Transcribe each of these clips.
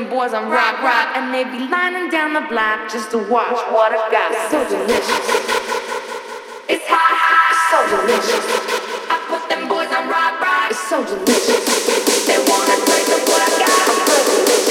them boys on rock rock, and they be lining down the block just to watch what I got. It's so delicious. It's hot, it's so delicious. I put them boys on rock rock. It's so delicious. They wanna drink the, what I got. So delicious.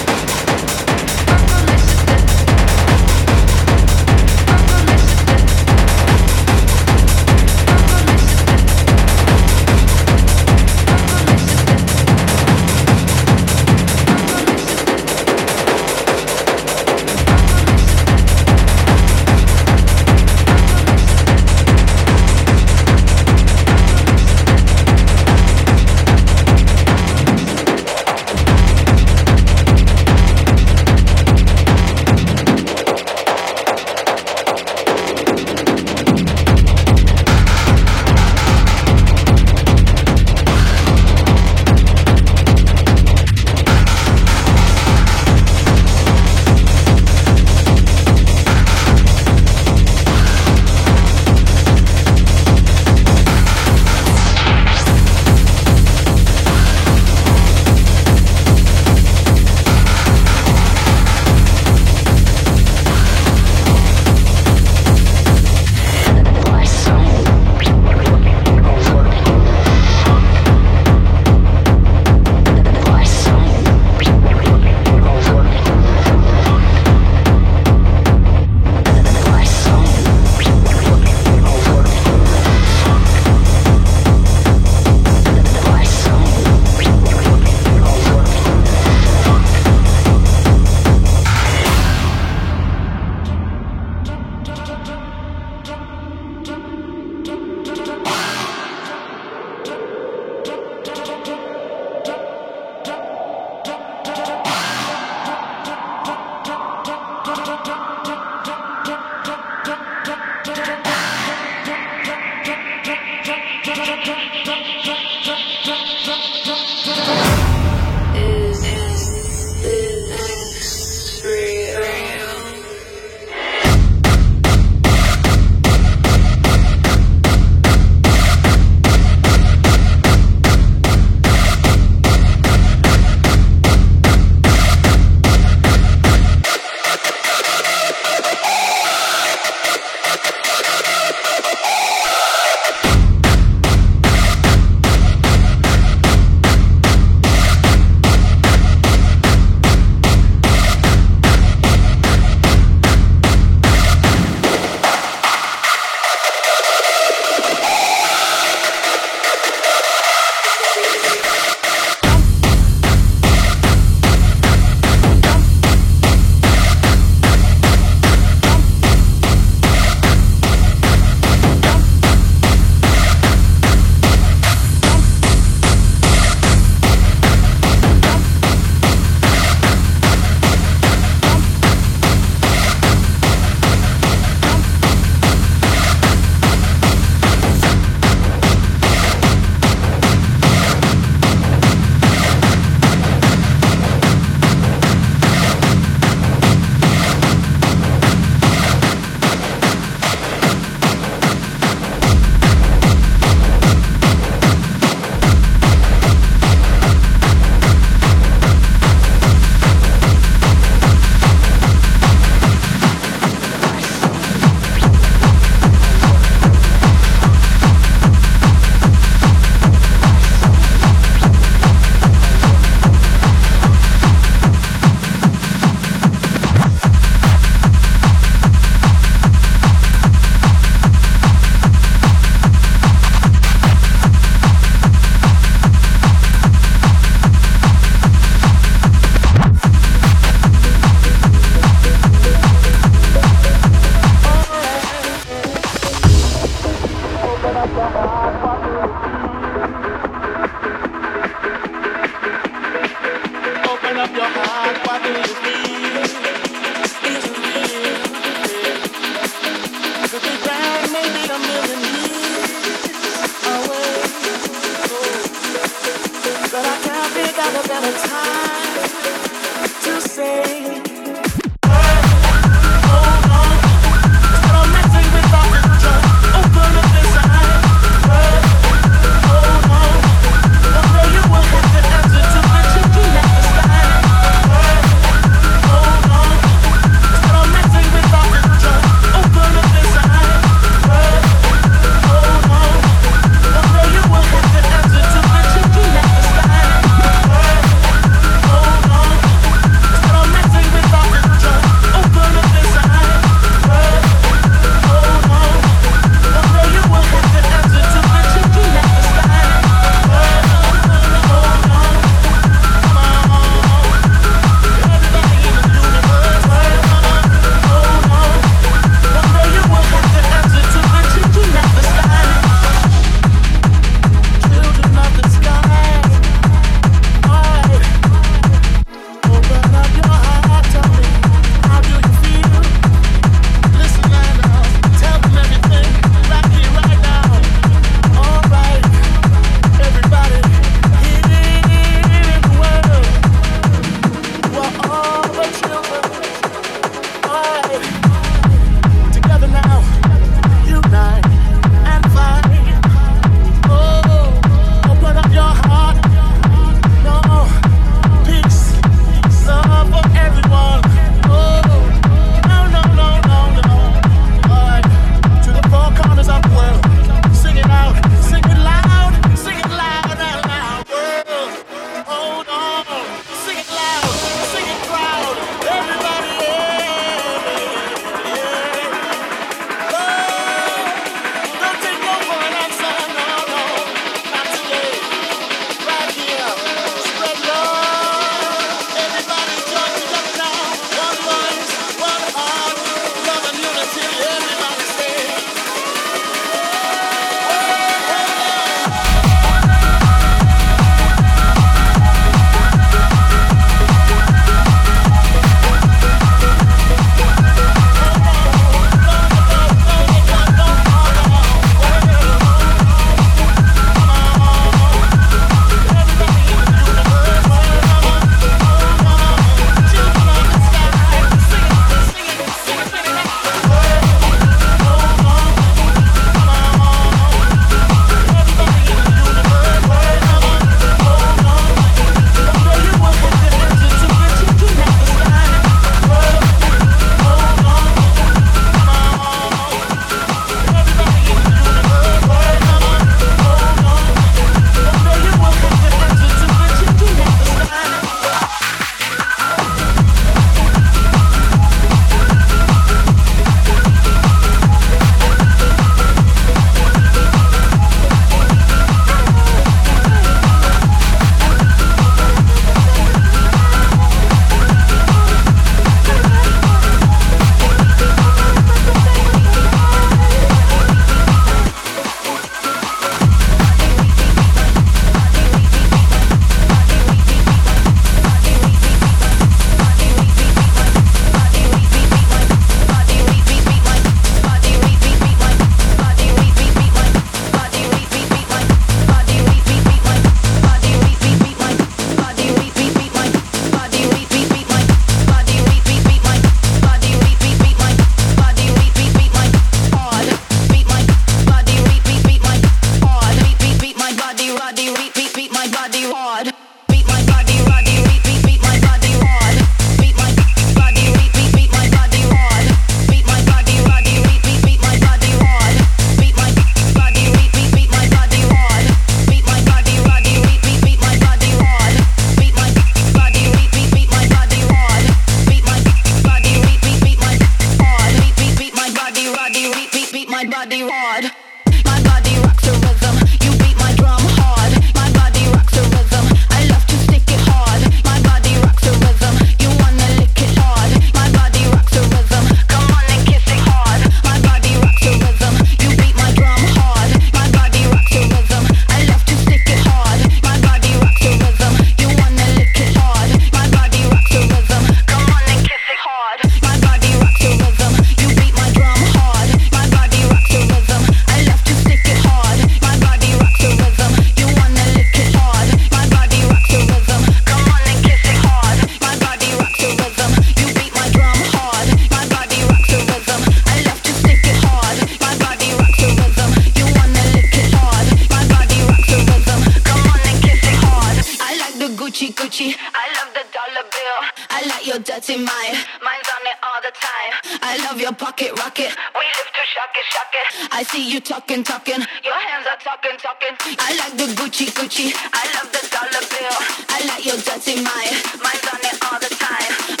I like the Gucci Gucci. I love the dollar bill. I like your dirty mind. Mind on it all the time.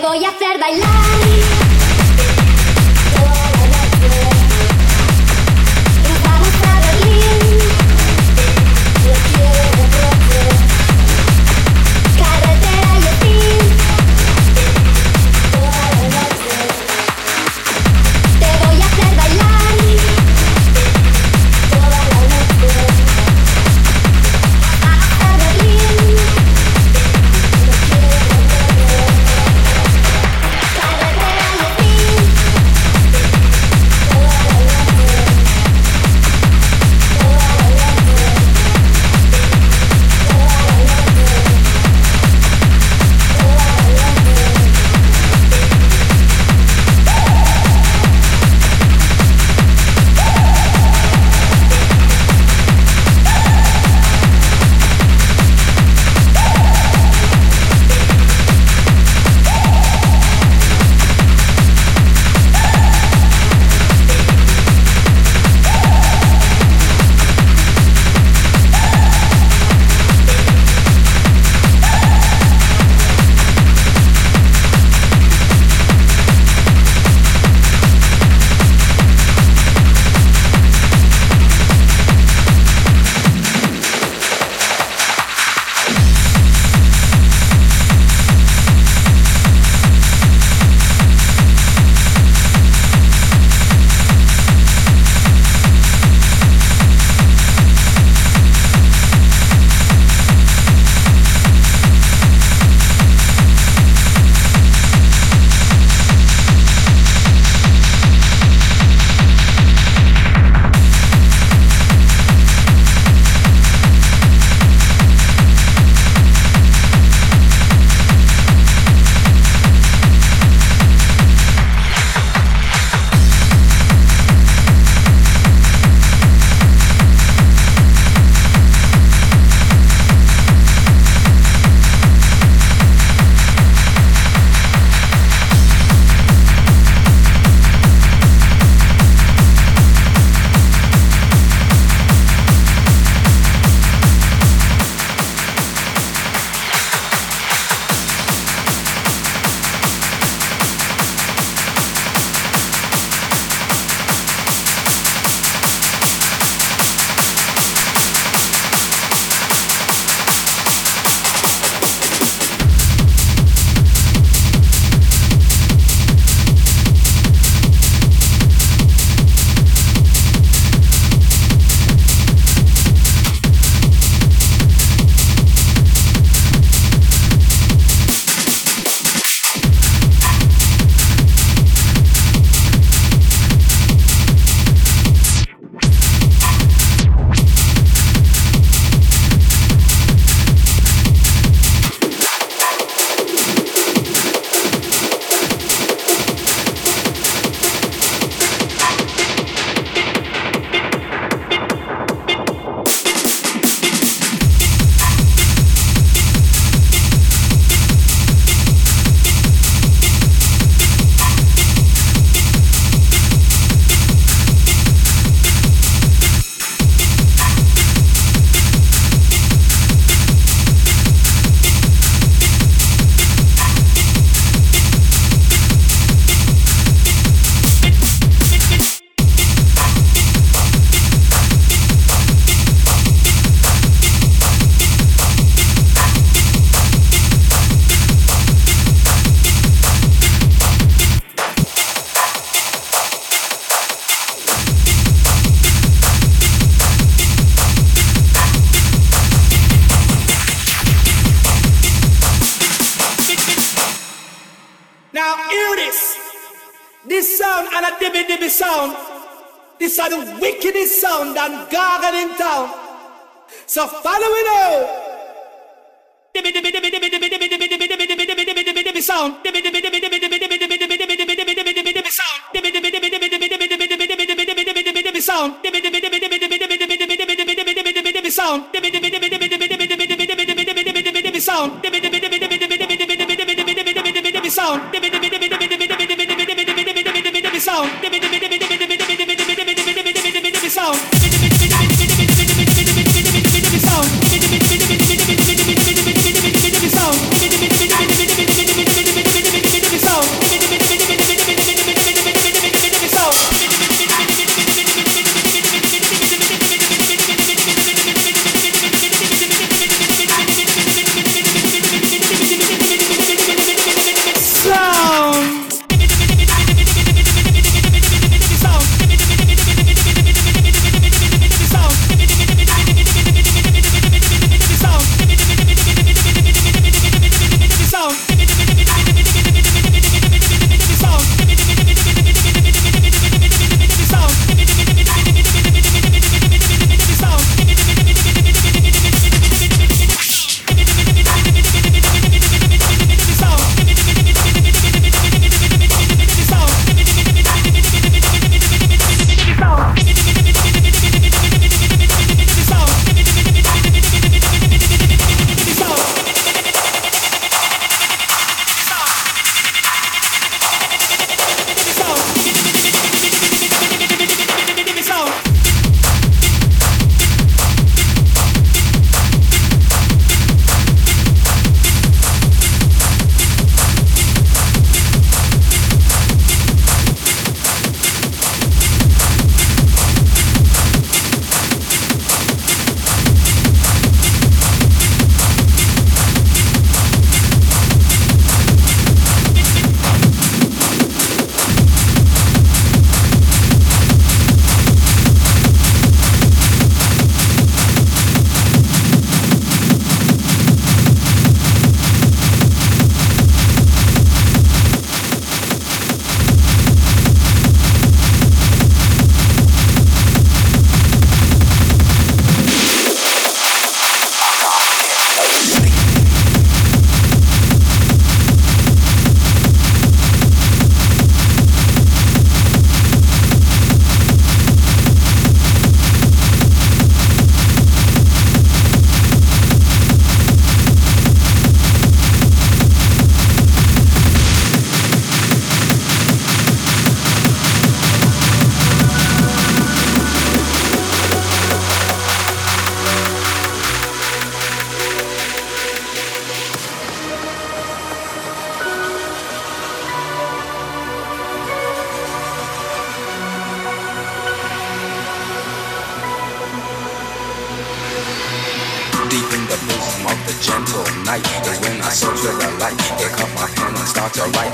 voy a hacer bailar. wickedest sound and gargling in town. So follow it out. Sound.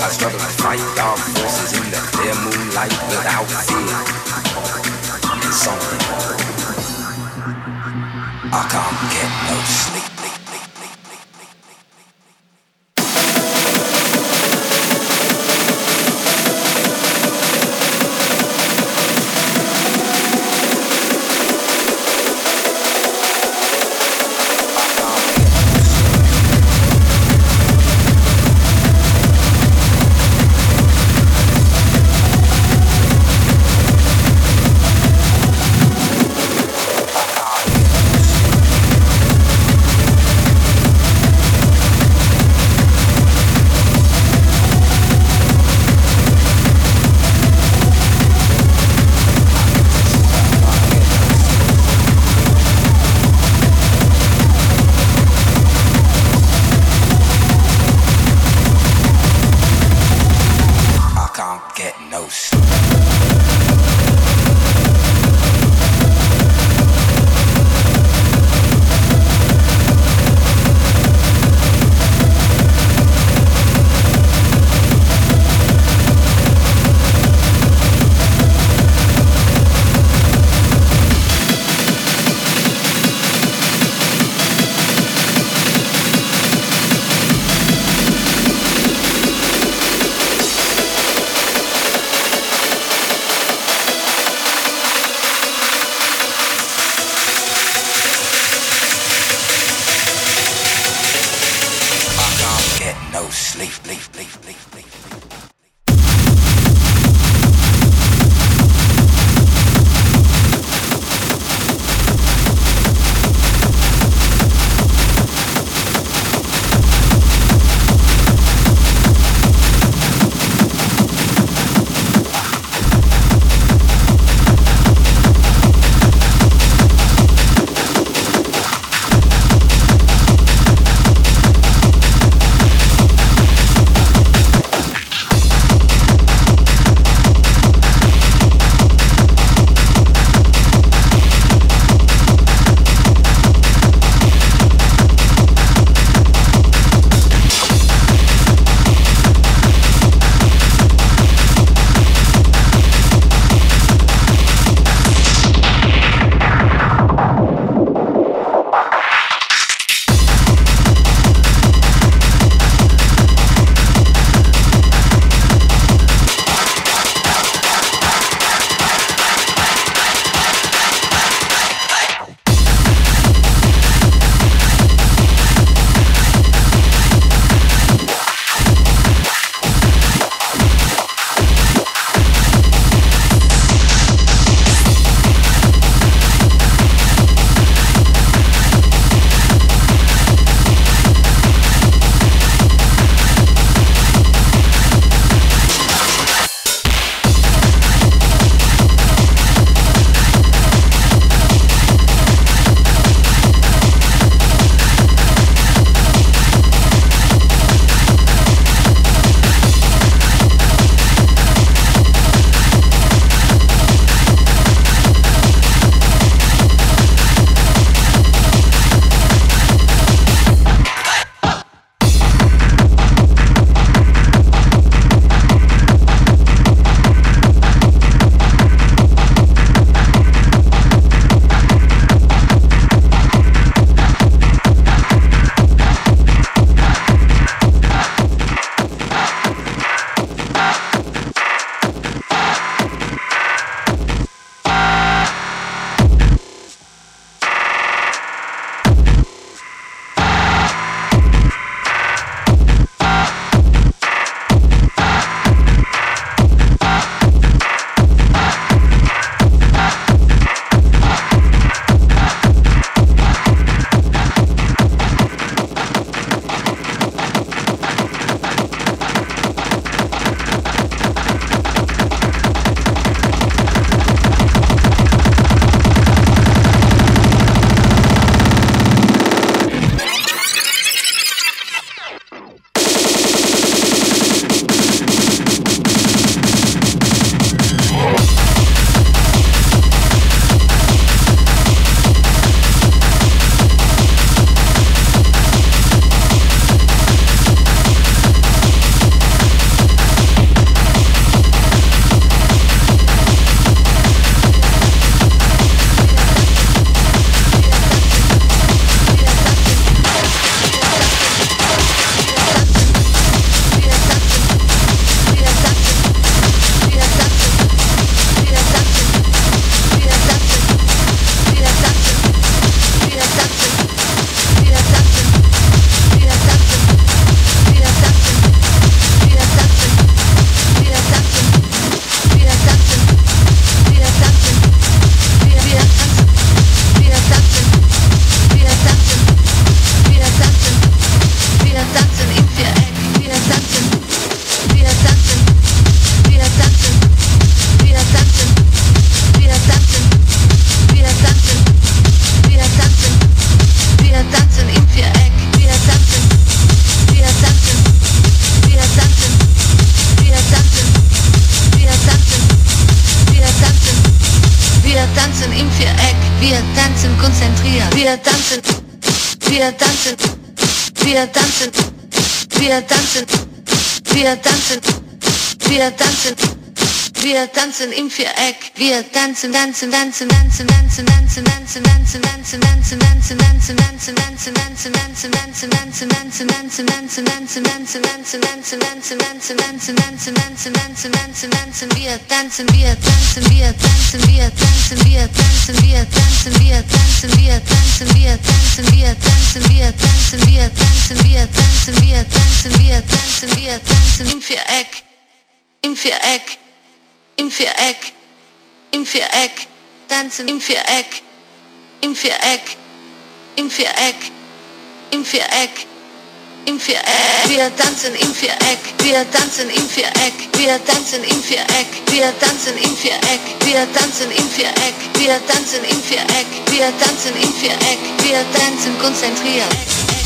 I struggle to fight dark forces in the clear moonlight without im Viereck, im Viereck im Viereck, im Viereck, tanzen. Im Viereck, im Viereck, im Viereck, im Viereck, im Viereck. Wir tanzen im Viereck, wir tanzen im Viereck, wir tanzen im Viereck, wir tanzen im Viereck, wir tanzen im Viereck, wir tanzen im Viereck, wir tanzen im Viereck, wir tanzen konzentriert.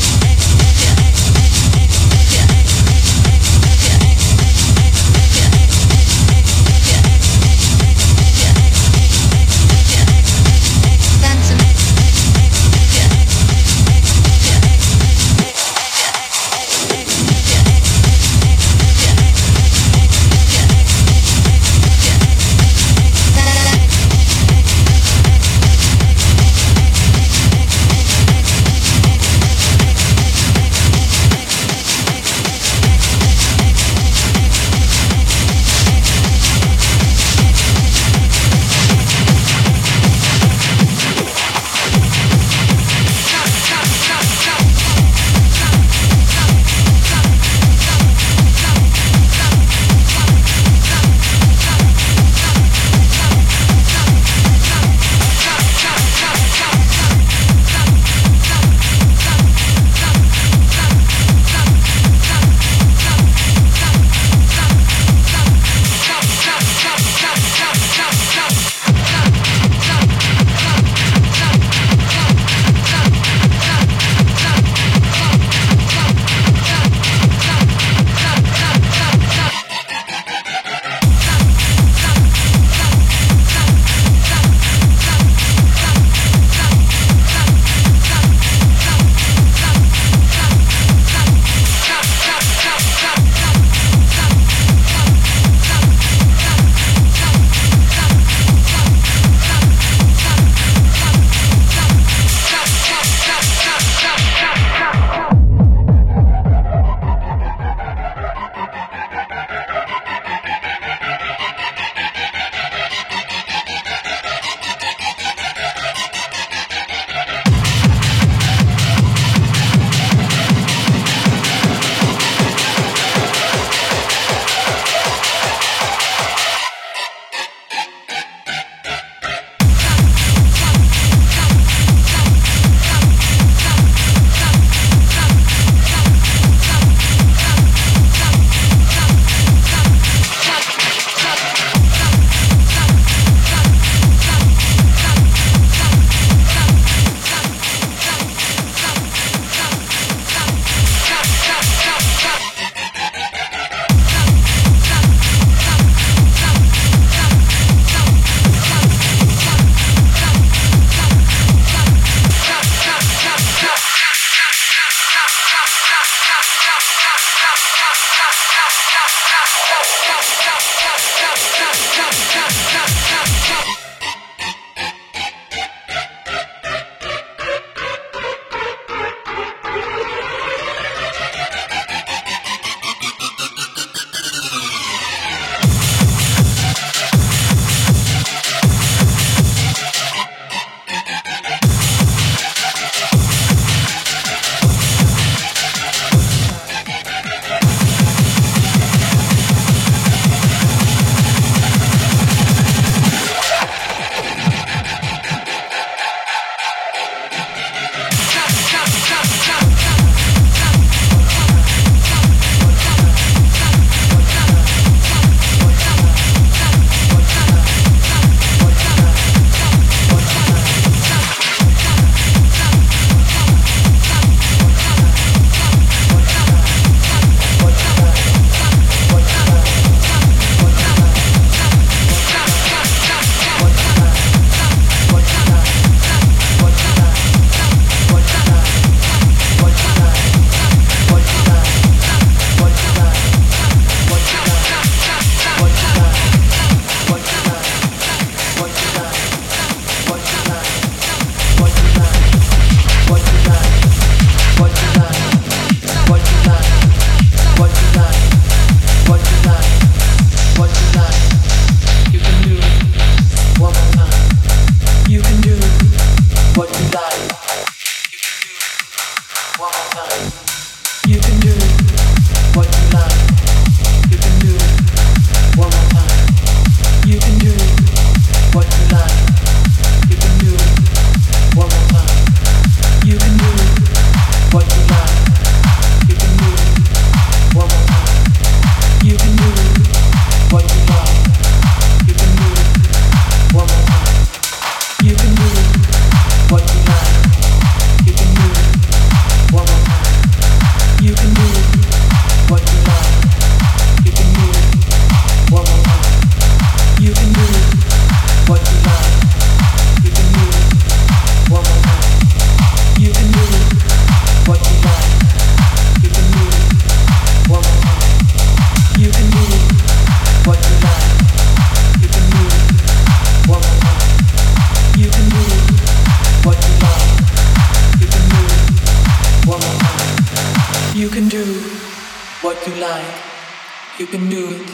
You can do it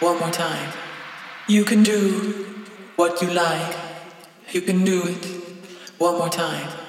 one more time. You can do what you like. You can do it one more time.